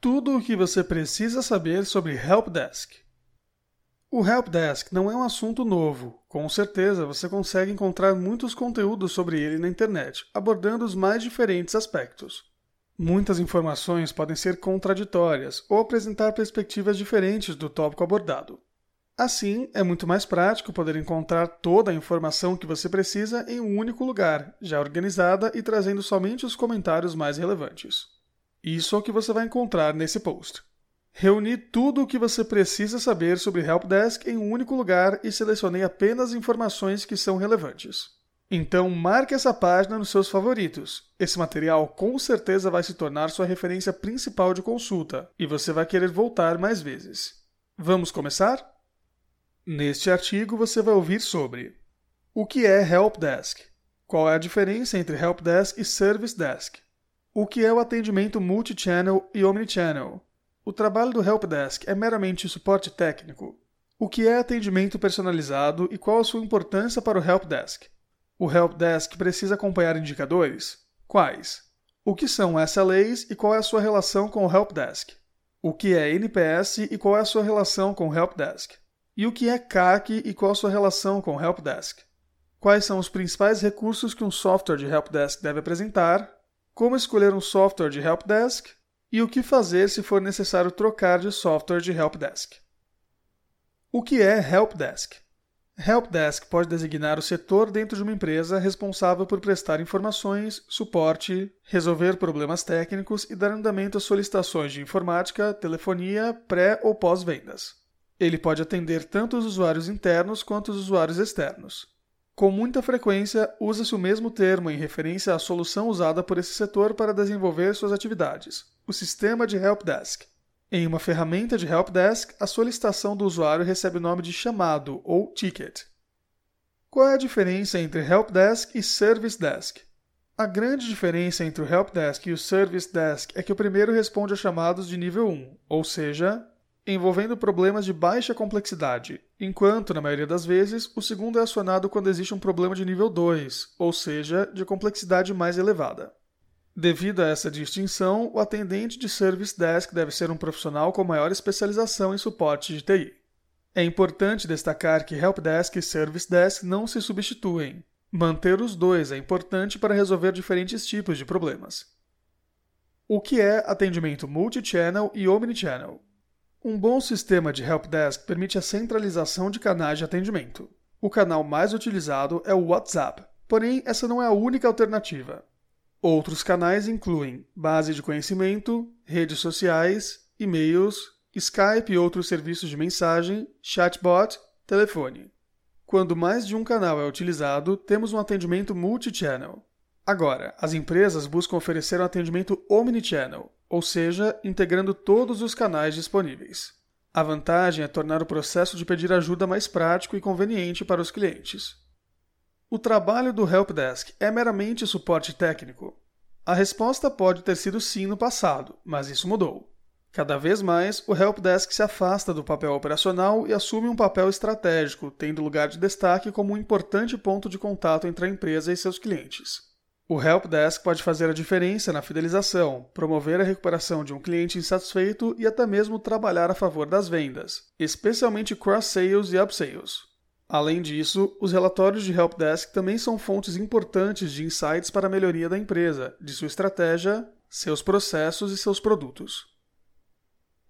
Tudo o que você precisa saber sobre Helpdesk. O Helpdesk não é um assunto novo. Com certeza você consegue encontrar muitos conteúdos sobre ele na internet, abordando os mais diferentes aspectos. Muitas informações podem ser contraditórias ou apresentar perspectivas diferentes do tópico abordado. Assim, é muito mais prático poder encontrar toda a informação que você precisa em um único lugar, já organizada e trazendo somente os comentários mais relevantes. Isso é o que você vai encontrar nesse post. Reuni tudo o que você precisa saber sobre Helpdesk em um único lugar e selecionei apenas informações que são relevantes. Então, marque essa página nos seus favoritos. Esse material com certeza vai se tornar sua referência principal de consulta e você vai querer voltar mais vezes. Vamos começar? Neste artigo você vai ouvir sobre o que é Helpdesk, qual é a diferença entre Helpdesk e Service Desk, o que é o atendimento multi-channel e omnichannel? O trabalho do Helpdesk é meramente suporte técnico? O que é atendimento personalizado e qual a sua importância para o Helpdesk? O Helpdesk precisa acompanhar indicadores? Quais? O que são SLAs e qual é a sua relação com o Helpdesk? O que é NPS e qual é a sua relação com o Helpdesk? E o que é CAC e qual a sua relação com o Helpdesk? Quais são os principais recursos que um software de Helpdesk deve apresentar? Como escolher um software de helpdesk e o que fazer se for necessário trocar de software de helpdesk. O que é helpdesk? Helpdesk pode designar o setor dentro de uma empresa responsável por prestar informações, suporte, resolver problemas técnicos e dar andamento a solicitações de informática, telefonia, pré ou pós-vendas. Ele pode atender tanto os usuários internos quanto os usuários externos. Com muita frequência, usa-se o mesmo termo em referência à solução usada por esse setor para desenvolver suas atividades, o sistema de helpdesk. Em uma ferramenta de helpdesk, a solicitação do usuário recebe o nome de chamado ou ticket. Qual é a diferença entre helpdesk e service desk? A grande diferença entre o helpdesk e o service desk é que o primeiro responde a chamados de nível 1, ou seja, envolvendo problemas de baixa complexidade, enquanto, na maioria das vezes, o segundo é acionado quando existe um problema de nível 2, ou seja, de complexidade mais elevada. Devido a essa distinção, o atendente de Service Desk deve ser um profissional com maior especialização em suporte de TI. É importante destacar que Helpdesk e Service Desk não se substituem. Manter os dois é importante para resolver diferentes tipos de problemas. O que é atendimento multi-channel e omnichannel? Um bom sistema de helpdesk permite a centralização de canais de atendimento. O canal mais utilizado é o WhatsApp, porém essa não é a única alternativa. Outros canais incluem base de conhecimento, redes sociais, e-mails, Skype e outros serviços de mensagem, chatbot, telefone. Quando mais de um canal é utilizado, temos um atendimento multi-channel. Agora, as empresas buscam oferecer um atendimento omnichannel, ou seja, integrando todos os canais disponíveis. A vantagem é tornar o processo de pedir ajuda mais prático e conveniente para os clientes. O trabalho do Helpdesk é meramente suporte técnico? A resposta pode ter sido sim no passado, mas isso mudou. Cada vez mais, o Helpdesk se afasta do papel operacional e assume um papel estratégico, tendo lugar de destaque como um importante ponto de contato entre a empresa e seus clientes. O Helpdesk pode fazer a diferença na fidelização, promover a recuperação de um cliente insatisfeito e até mesmo trabalhar a favor das vendas, especialmente cross-sales e upsales. Além disso, os relatórios de Helpdesk também são fontes importantes de insights para a melhoria da empresa, de sua estratégia, seus processos e seus produtos.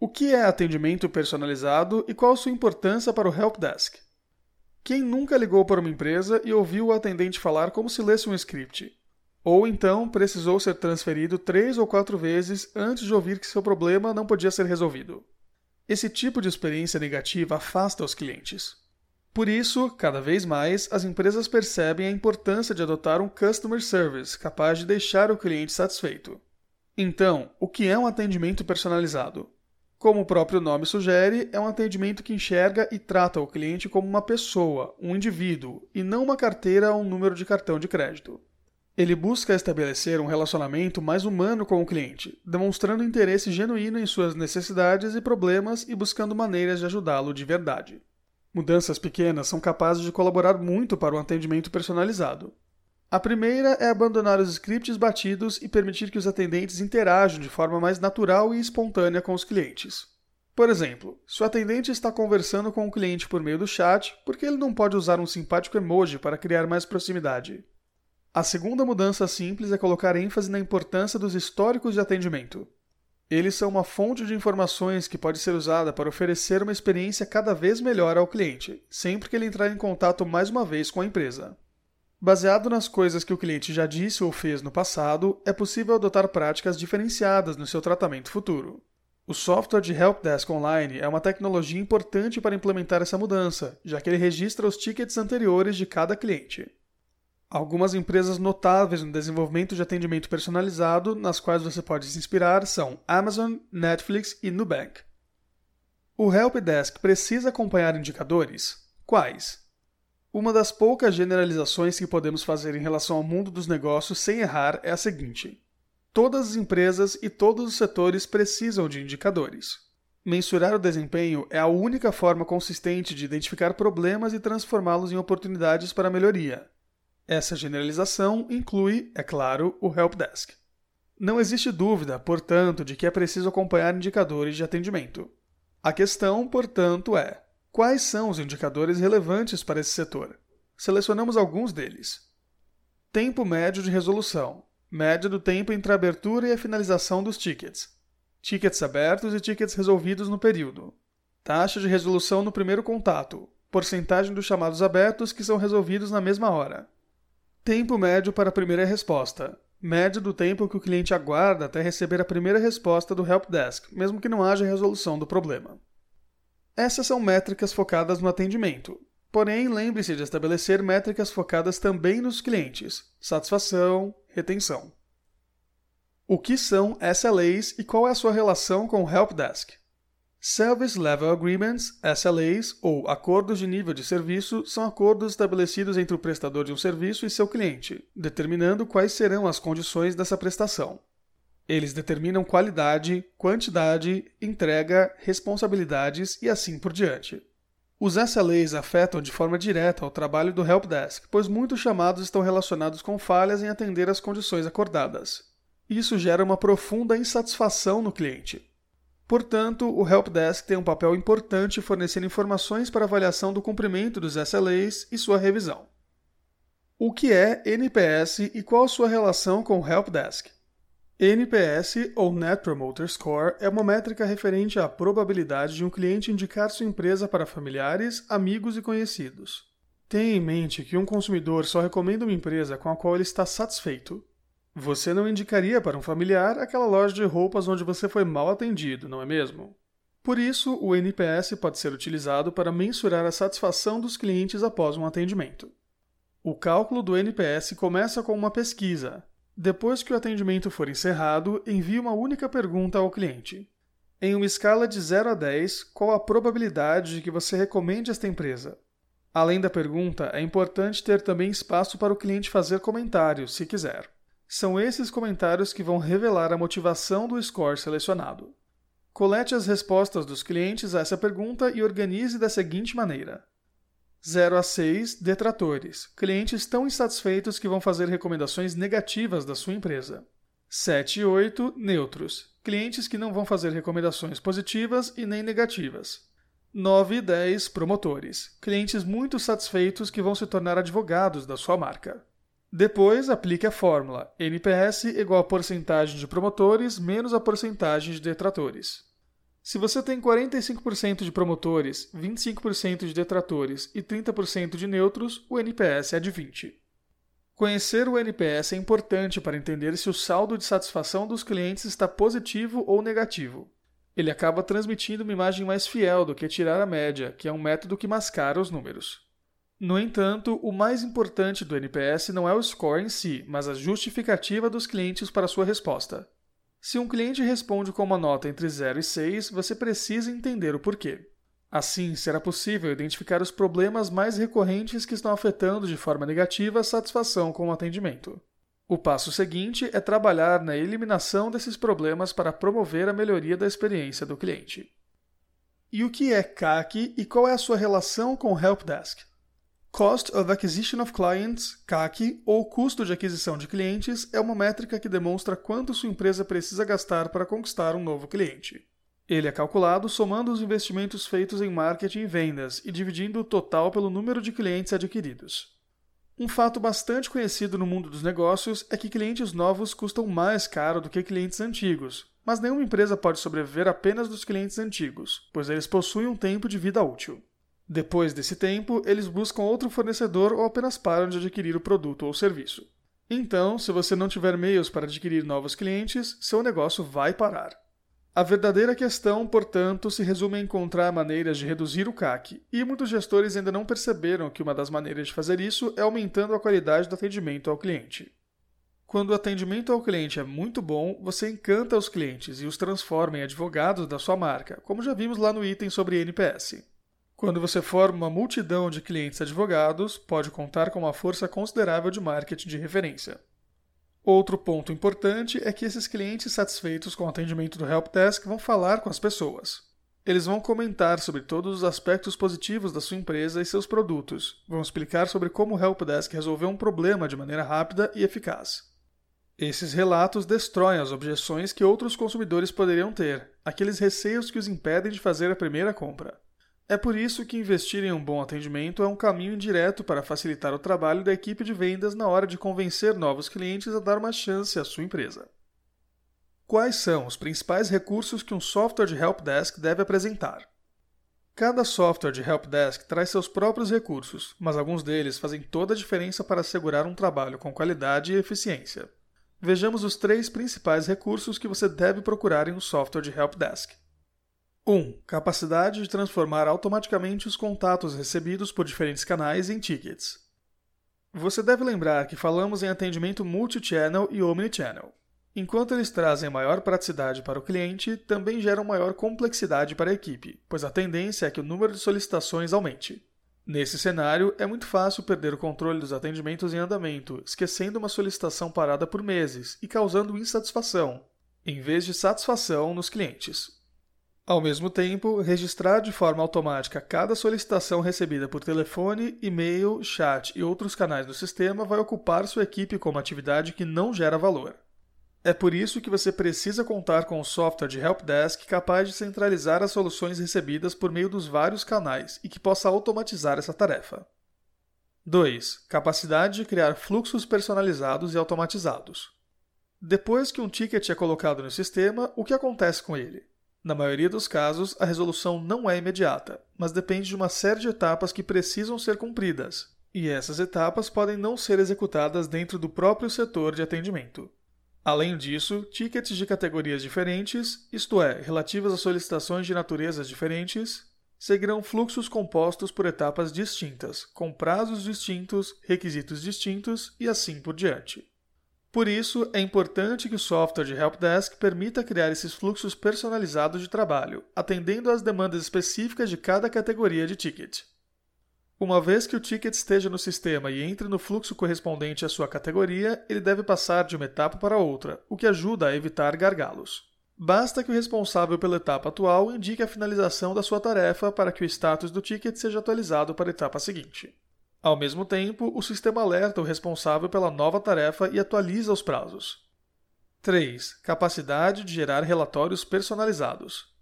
O que é atendimento personalizado e qual sua importância para o Helpdesk? Quem nunca ligou para uma empresa e ouviu o atendente falar como se lesse um script? Ou então precisou ser transferido três ou quatro vezes antes de ouvir que seu problema não podia ser resolvido. Esse tipo de experiência negativa afasta os clientes. Por isso, cada vez mais, as empresas percebem a importância de adotar um customer service capaz de deixar o cliente satisfeito. Então, o que é um atendimento personalizado? Como o próprio nome sugere, é um atendimento que enxerga e trata o cliente como uma pessoa, um indivíduo, e não uma carteira ou um número de cartão de crédito. Ele busca estabelecer um relacionamento mais humano com o cliente, demonstrando interesse genuíno em suas necessidades e problemas e buscando maneiras de ajudá-lo de verdade. Mudanças pequenas são capazes de colaborar muito para o atendimento personalizado. A primeira é abandonar os scripts batidos e permitir que os atendentes interajam de forma mais natural e espontânea com os clientes. Por exemplo, se o atendente está conversando com o cliente por meio do chat, por que ele não pode usar um simpático emoji para criar mais proximidade? A segunda mudança simples é colocar ênfase na importância dos históricos de atendimento. Eles são uma fonte de informações que pode ser usada para oferecer uma experiência cada vez melhor ao cliente, sempre que ele entrar em contato mais uma vez com a empresa. Baseado nas coisas que o cliente já disse ou fez no passado, é possível adotar práticas diferenciadas no seu tratamento futuro. O software de Helpdesk Online é uma tecnologia importante para implementar essa mudança, já que ele registra os tickets anteriores de cada cliente. Algumas empresas notáveis no desenvolvimento de atendimento personalizado, nas quais você pode se inspirar, são Amazon, Netflix e Nubank. O Helpdesk precisa acompanhar indicadores? Quais? Uma das poucas generalizações que podemos fazer em relação ao mundo dos negócios sem errar é a seguinte: todas as empresas e todos os setores precisam de indicadores. Mensurar o desempenho é a única forma consistente de identificar problemas e transformá-los em oportunidades para melhoria. Essa generalização inclui, é claro, o Helpdesk. Não existe dúvida, portanto, de que é preciso acompanhar indicadores de atendimento. A questão, portanto, é: Quais são os indicadores relevantes para esse setor? Selecionamos alguns deles. Tempo médio de resolução média do tempo entre a abertura e a finalização dos tickets. Tickets abertos e tickets resolvidos no período. Taxa de resolução no primeiro contato. Porcentagem dos chamados abertos que são resolvidos na mesma hora. Tempo médio para a primeira resposta. Média do tempo que o cliente aguarda até receber a primeira resposta do helpdesk, mesmo que não haja resolução do problema. Essas são métricas focadas no atendimento. Porém, lembre-se de estabelecer métricas focadas também nos clientes, satisfação, retenção. O que são SLAs e qual é a sua relação com o Helpdesk? Service Level Agreements, SLAs, ou Acordos de Nível de Serviço, são acordos estabelecidos entre o prestador de um serviço e seu cliente, determinando quais serão as condições dessa prestação. Eles determinam qualidade, quantidade, entrega, responsabilidades e assim por diante. Os SLAs afetam de forma direta o trabalho do Helpdesk, pois muitos chamados estão relacionados com falhas em atender às condições acordadas. Isso gera uma profunda insatisfação no cliente. Portanto, o Helpdesk tem um papel importante fornecendo informações para avaliação do cumprimento dos SLAs e sua revisão. O que é NPS e qual sua relação com o Helpdesk? NPS, ou Net Promoter Score, é uma métrica referente à probabilidade de um cliente indicar sua empresa para familiares, amigos e conhecidos. Tenha em mente que um consumidor só recomenda uma empresa com a qual ele está satisfeito. Você não indicaria para um familiar aquela loja de roupas onde você foi mal atendido, não é mesmo? Por isso, o NPS pode ser utilizado para mensurar a satisfação dos clientes após um atendimento. O cálculo do NPS começa com uma pesquisa, depois que o atendimento for encerrado, envie uma única pergunta ao cliente. Em uma escala de 0 a 10, qual a probabilidade de que você recomende esta empresa? Além da pergunta, é importante ter também espaço para o cliente fazer comentários, se quiser. São esses comentários que vão revelar a motivação do score selecionado. Colete as respostas dos clientes a essa pergunta e organize da seguinte maneira: 0 a 6, detratores. Clientes tão insatisfeitos que vão fazer recomendações negativas da sua empresa. 7 e 8, neutros. Clientes que não vão fazer recomendações positivas e nem negativas. 9 e 10, promotores. Clientes muito satisfeitos que vão se tornar advogados da sua marca. Depois, aplique a fórmula NPS igual a porcentagem de promotores menos a porcentagem de detratores. Se você tem 45% de promotores, 25% de detratores e 30% de neutros, o NPS é de 20. Conhecer o NPS é importante para entender se o saldo de satisfação dos clientes está positivo ou negativo. Ele acaba transmitindo uma imagem mais fiel do que tirar a média, que é um método que mascara os números. No entanto, o mais importante do NPS não é o score em si, mas a justificativa dos clientes para sua resposta. Se um cliente responde com uma nota entre 0 e 6, você precisa entender o porquê. Assim, será possível identificar os problemas mais recorrentes que estão afetando de forma negativa a satisfação com o atendimento. O passo seguinte é trabalhar na eliminação desses problemas para promover a melhoria da experiência do cliente. E o que é CAC e qual é a sua relação com o Helpdesk? Cost of Acquisition of Clients, CAC, ou custo de aquisição de clientes, é uma métrica que demonstra quanto sua empresa precisa gastar para conquistar um novo cliente. Ele é calculado somando os investimentos feitos em marketing e vendas e dividindo o total pelo número de clientes adquiridos. Um fato bastante conhecido no mundo dos negócios é que clientes novos custam mais caro do que clientes antigos, mas nenhuma empresa pode sobreviver apenas dos clientes antigos, pois eles possuem um tempo de vida útil. Depois desse tempo, eles buscam outro fornecedor ou apenas param de adquirir o produto ou serviço. Então, se você não tiver meios para adquirir novos clientes, seu negócio vai parar. A verdadeira questão, portanto, se resume a encontrar maneiras de reduzir o CAC, e muitos gestores ainda não perceberam que uma das maneiras de fazer isso é aumentando a qualidade do atendimento ao cliente. Quando o atendimento ao cliente é muito bom, você encanta os clientes e os transforma em advogados da sua marca, como já vimos lá no item sobre NPS. Quando você forma uma multidão de clientes advogados, pode contar com uma força considerável de marketing de referência. Outro ponto importante é que esses clientes satisfeitos com o atendimento do Helpdesk vão falar com as pessoas. Eles vão comentar sobre todos os aspectos positivos da sua empresa e seus produtos, vão explicar sobre como o Helpdesk resolveu um problema de maneira rápida e eficaz. Esses relatos destroem as objeções que outros consumidores poderiam ter, aqueles receios que os impedem de fazer a primeira compra. É por isso que investir em um bom atendimento é um caminho indireto para facilitar o trabalho da equipe de vendas na hora de convencer novos clientes a dar uma chance à sua empresa. Quais são os principais recursos que um software de helpdesk deve apresentar? Cada software de helpdesk traz seus próprios recursos, mas alguns deles fazem toda a diferença para assegurar um trabalho com qualidade e eficiência. Vejamos os três principais recursos que você deve procurar em um software de helpdesk. 1. Capacidade de transformar automaticamente os contatos recebidos por diferentes canais em tickets. Você deve lembrar que falamos em atendimento multi-channel e omnichannel. Enquanto eles trazem maior praticidade para o cliente, também geram maior complexidade para a equipe, pois a tendência é que o número de solicitações aumente. Nesse cenário, é muito fácil perder o controle dos atendimentos em andamento, esquecendo uma solicitação parada por meses e causando insatisfação, em vez de satisfação nos clientes. Ao mesmo tempo, registrar de forma automática cada solicitação recebida por telefone, e-mail, chat e outros canais do sistema vai ocupar sua equipe com uma atividade que não gera valor. É por isso que você precisa contar com um software de helpdesk capaz de centralizar as soluções recebidas por meio dos vários canais e que possa automatizar essa tarefa. 2. Capacidade de criar fluxos personalizados e automatizados. Depois que um ticket é colocado no sistema, o que acontece com ele? Na maioria dos casos, a resolução não é imediata, mas depende de uma série de etapas que precisam ser cumpridas, e essas etapas podem não ser executadas dentro do próprio setor de atendimento. Além disso, tickets de categorias diferentes, isto é, relativas a solicitações de naturezas diferentes, seguirão fluxos compostos por etapas distintas, com prazos distintos, requisitos distintos e assim por diante. Por isso, é importante que o software de Helpdesk permita criar esses fluxos personalizados de trabalho, atendendo às demandas específicas de cada categoria de ticket. Uma vez que o ticket esteja no sistema e entre no fluxo correspondente à sua categoria, ele deve passar de uma etapa para outra, o que ajuda a evitar gargalos. Basta que o responsável pela etapa atual indique a finalização da sua tarefa para que o status do ticket seja atualizado para a etapa seguinte. Ao mesmo tempo, o sistema alerta o responsável pela nova tarefa e atualiza os prazos. 3. Capacidade de gerar relatórios personalizados.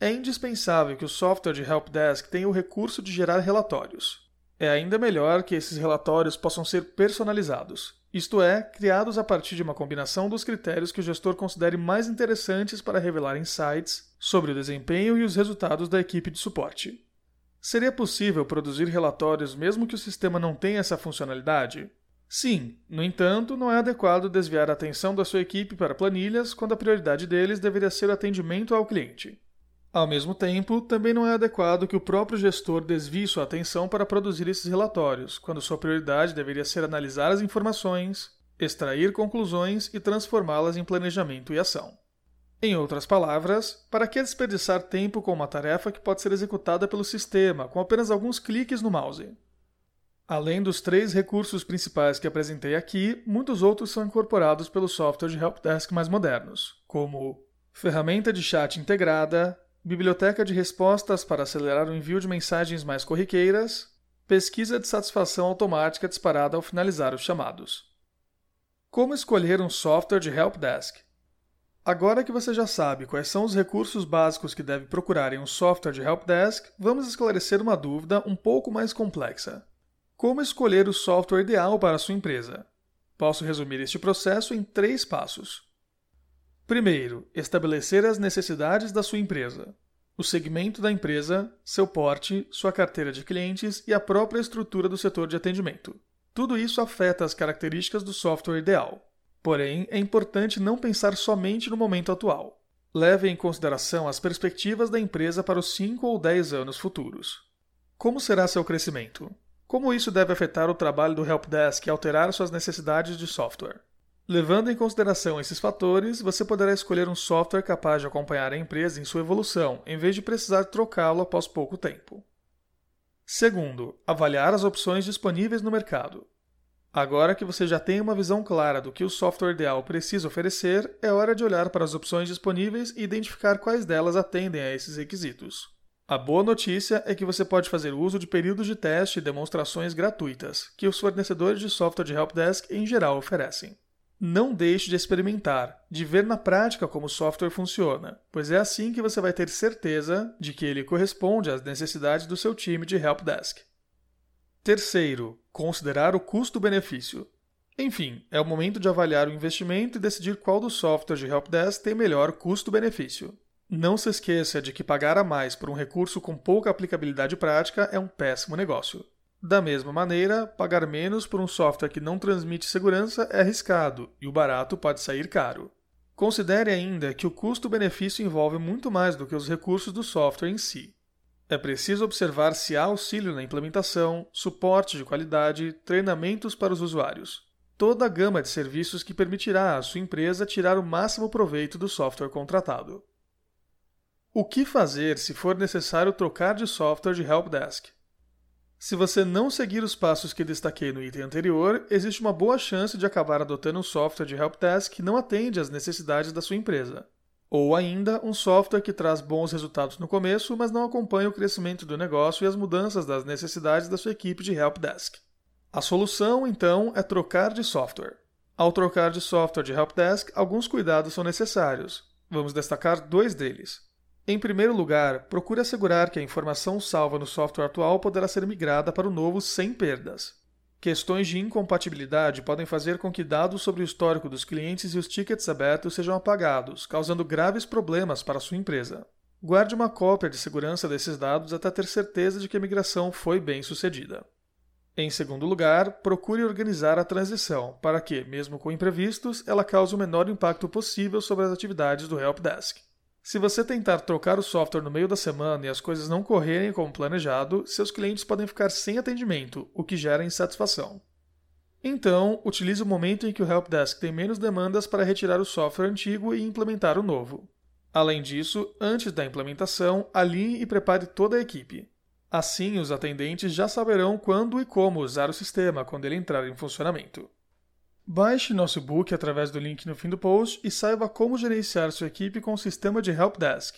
É indispensável que o software de Helpdesk tenha o recurso de gerar relatórios. É ainda melhor que esses relatórios possam ser personalizados, isto é, criados a partir de uma combinação dos critérios que o gestor considere mais interessantes para revelar insights sobre o desempenho e os resultados da equipe de suporte. Seria possível produzir relatórios mesmo que o sistema não tenha essa funcionalidade? Sim, no entanto, não é adequado desviar a atenção da sua equipe para planilhas quando a prioridade deles deveria ser o atendimento ao cliente. Ao mesmo tempo, também não é adequado que o próprio gestor desvie sua atenção para produzir esses relatórios, quando sua prioridade deveria ser analisar as informações, extrair conclusões e transformá-las em planejamento e ação. Em outras palavras, para que desperdiçar tempo com uma tarefa que pode ser executada pelo sistema com apenas alguns cliques no mouse? Além dos três recursos principais que apresentei aqui, muitos outros são incorporados pelo software de helpdesk mais modernos, como ferramenta de chat integrada, biblioteca de respostas para acelerar o envio de mensagens mais corriqueiras, Pesquisa de satisfação automática disparada ao finalizar os chamados. Como escolher um software de helpdesk? Agora que você já sabe quais são os recursos básicos que deve procurar em um software de helpdesk, vamos esclarecer uma dúvida um pouco mais complexa. Como escolher o software ideal para a sua empresa? Posso resumir este processo em três passos. Primeiro, estabelecer as necessidades da sua empresa. O segmento da empresa, seu porte, sua carteira de clientes e a própria estrutura do setor de atendimento. Tudo isso afeta as características do software ideal. Porém, é importante não pensar somente no momento atual. Leve em consideração as perspectivas da empresa para os 5 ou 10 anos futuros. Como será seu crescimento? Como isso deve afetar o trabalho do helpdesk e alterar suas necessidades de software? Levando em consideração esses fatores, você poderá escolher um software capaz de acompanhar a empresa em sua evolução, em vez de precisar trocá-lo após pouco tempo. Segundo, avaliar as opções disponíveis no mercado. Agora que você já tem uma visão clara do que o software ideal precisa oferecer, é hora de olhar para as opções disponíveis e identificar quais delas atendem a esses requisitos. A boa notícia é que você pode fazer uso de períodos de teste e demonstrações gratuitas, que os fornecedores de software de helpdesk em geral oferecem. Não deixe de experimentar, de ver na prática como o software funciona, pois é assim que você vai ter certeza de que ele corresponde às necessidades do seu time de helpdesk. Terceiro, considerar o custo-benefício. Enfim, é o momento de avaliar o investimento e decidir qual dos softwares de helpdesk tem melhor custo-benefício. Não se esqueça de que pagar a mais por um recurso com pouca aplicabilidade prática é um péssimo negócio. Da mesma maneira, pagar menos por um software que não transmite segurança é arriscado e o barato pode sair caro. Considere ainda que o custo-benefício envolve muito mais do que os recursos do software em si. É preciso observar se há auxílio na implementação, suporte de qualidade, treinamentos para os usuários. Toda a gama de serviços que permitirá à sua empresa tirar o máximo proveito do software contratado. O que fazer se for necessário trocar de software de helpdesk? Se você não seguir os passos que destaquei no item anterior, existe uma boa chance de acabar adotando um software de helpdesk que não atende às necessidades da sua empresa. Ou ainda, um software que traz bons resultados no começo, mas não acompanha o crescimento do negócio e as mudanças das necessidades da sua equipe de helpdesk. A solução, então, é trocar de software. Ao trocar de software de helpdesk, alguns cuidados são necessários. Vamos destacar dois deles. Em primeiro lugar, procure assegurar que a informação salva no software atual poderá ser migrada para o novo sem perdas. Questões de incompatibilidade podem fazer com que dados sobre o histórico dos clientes e os tickets abertos sejam apagados, causando graves problemas para sua empresa. Guarde uma cópia de segurança desses dados até ter certeza de que a migração foi bem sucedida. Em segundo lugar, procure organizar a transição para que, mesmo com imprevistos, ela cause o menor impacto possível sobre as atividades do helpdesk. Se você tentar trocar o software no meio da semana e as coisas não correrem como planejado, seus clientes podem ficar sem atendimento, o que gera insatisfação. Então, utilize o momento em que o helpdesk tem menos demandas para retirar o software antigo e implementar o novo. Além disso, antes da implementação, alinhe e prepare toda a equipe. Assim, os atendentes já saberão quando e como usar o sistema quando ele entrar em funcionamento. Baixe nosso book através do link no fim do post e saiba como gerenciar sua equipe com o sistema de Helpdesk.